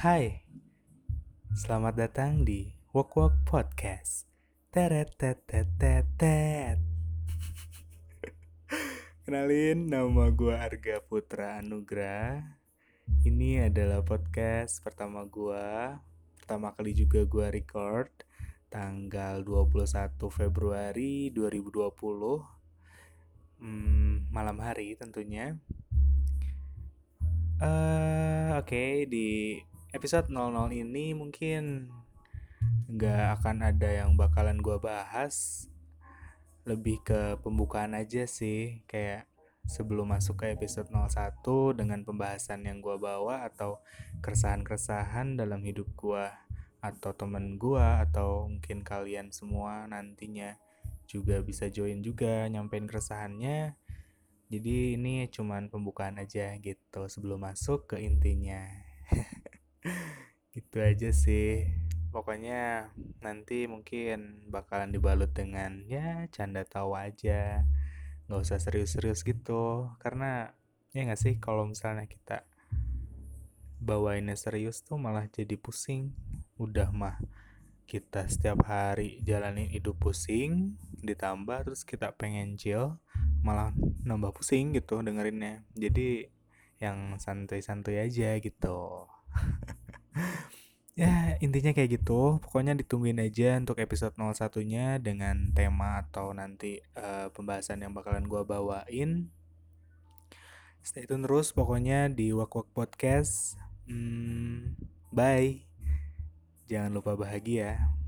Hai, selamat datang di Walk Walk Podcast. Teret tet tet tet tet. Kenalin, nama gue Arga Putra Anugrah. Ini adalah podcast pertama gue. Pertama kali juga gue record tanggal 21 Februari 2020. Hmm, malam hari tentunya. Eh, Oke, di episode 00 ini mungkin nggak akan ada yang bakalan gue bahas. Lebih ke pembukaan aja sih, kayak sebelum masuk ke episode 01 dengan pembahasan yang gue bawa atau keresahan-keresahan dalam hidup gue atau temen gue atau mungkin kalian semua nantinya juga bisa join juga nyampein keresahannya jadi ini cuman pembukaan aja gitu sebelum masuk ke intinya. gitu aja sih. Pokoknya nanti mungkin bakalan dibalut dengan ya canda tawa aja. Nggak usah serius-serius gitu. Karena ya nggak sih kalau misalnya kita bawainnya serius tuh malah jadi pusing. Udah mah kita setiap hari jalanin hidup pusing ditambah terus kita pengen chill malah nambah pusing gitu dengerinnya jadi yang santuy-santuy aja gitu ya intinya kayak gitu. Pokoknya ditungguin aja untuk episode 01 nya dengan tema atau nanti uh, pembahasan yang bakalan gue bawain. Stay tune terus pokoknya di Wak Wak Podcast. Hmm, bye. Jangan lupa bahagia